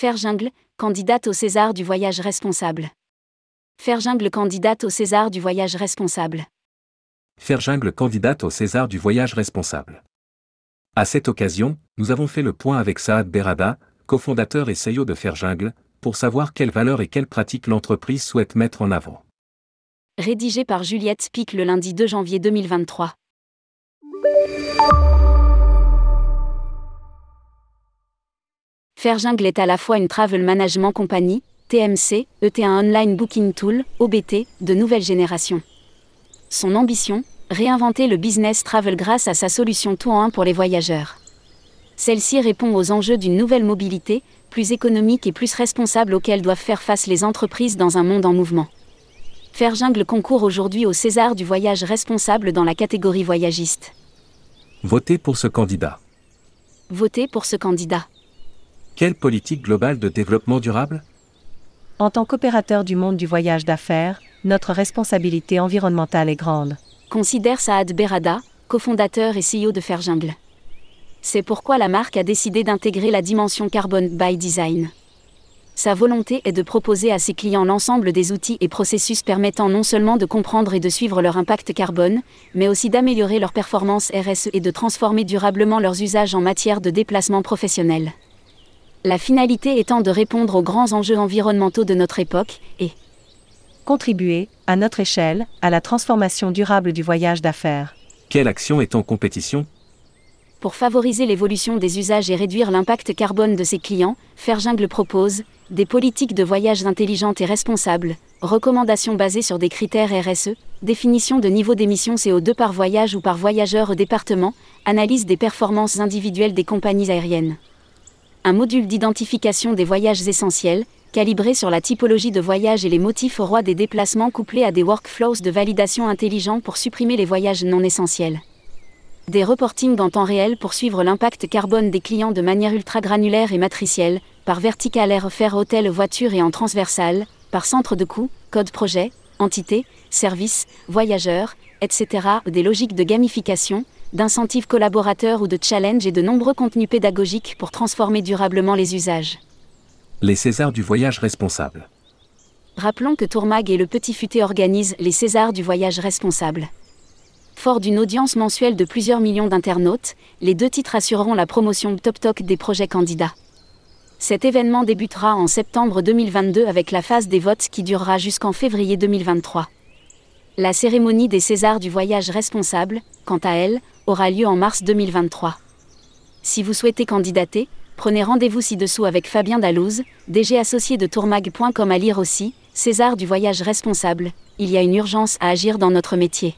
Faire Jungle, candidate au César du voyage responsable. Faire Jungle, candidate au César du voyage responsable. Faire Jungle, candidate au César du voyage responsable. À cette occasion, nous avons fait le point avec Saad Berada, cofondateur et CEO de Faire Jungle, pour savoir quelles valeurs et quelles pratiques l'entreprise souhaite mettre en avant. Rédigé par Juliette Spic le lundi 2 janvier 2023. Faire Jungle est à la fois une travel management company, TMC, ET1 online booking tool, OBT, de nouvelle génération. Son ambition Réinventer le business travel grâce à sa solution tout en un pour les voyageurs. Celle-ci répond aux enjeux d'une nouvelle mobilité, plus économique et plus responsable auxquels doivent faire face les entreprises dans un monde en mouvement. Faire Jungle concourt aujourd'hui au César du voyage responsable dans la catégorie voyagiste. Votez pour ce candidat. Votez pour ce candidat. Quelle politique globale de développement durable? En tant qu'opérateur du monde du voyage d'affaires, notre responsabilité environnementale est grande. Considère Saad Berada, cofondateur et CEO de Faire Jungle. C'est pourquoi la marque a décidé d'intégrer la dimension carbone by design. Sa volonté est de proposer à ses clients l'ensemble des outils et processus permettant non seulement de comprendre et de suivre leur impact carbone, mais aussi d'améliorer leur performance RSE et de transformer durablement leurs usages en matière de déplacement professionnel la finalité étant de répondre aux grands enjeux environnementaux de notre époque et contribuer, à notre échelle, à la transformation durable du voyage d'affaires. Quelle action est en compétition? Pour favoriser l'évolution des usages et réduire l'impact carbone de ses clients, Jungle propose des politiques de voyage intelligentes et responsables, recommandations basées sur des critères RSE, définition de niveau d'émissions CO2 par voyage ou par voyageur au département, analyse des performances individuelles des compagnies aériennes un module d'identification des voyages essentiels, calibré sur la typologie de voyage et les motifs au roi des déplacements couplés à des workflows de validation intelligents pour supprimer les voyages non essentiels. Des reportings en temps réel pour suivre l'impact carbone des clients de manière ultra granulaire et matricielle, par vertical air faire hôtel voiture et en transversal, par centre de coût, code projet, entité, service, voyageurs, etc. Des logiques de gamification, d'incentives collaborateurs ou de challenge et de nombreux contenus pédagogiques pour transformer durablement les usages. Les Césars du voyage responsable. Rappelons que Tourmag et le Petit Futé organisent les Césars du voyage responsable. Fort d'une audience mensuelle de plusieurs millions d'internautes, les deux titres assureront la promotion top talk des projets candidats. Cet événement débutera en septembre 2022 avec la phase des votes qui durera jusqu'en février 2023. La cérémonie des Césars du voyage responsable, quant à elle, aura lieu en mars 2023. Si vous souhaitez candidater, prenez rendez-vous ci-dessous avec Fabien Dalouse, DG associé de tourmag.com à lire aussi, César du voyage responsable, il y a une urgence à agir dans notre métier.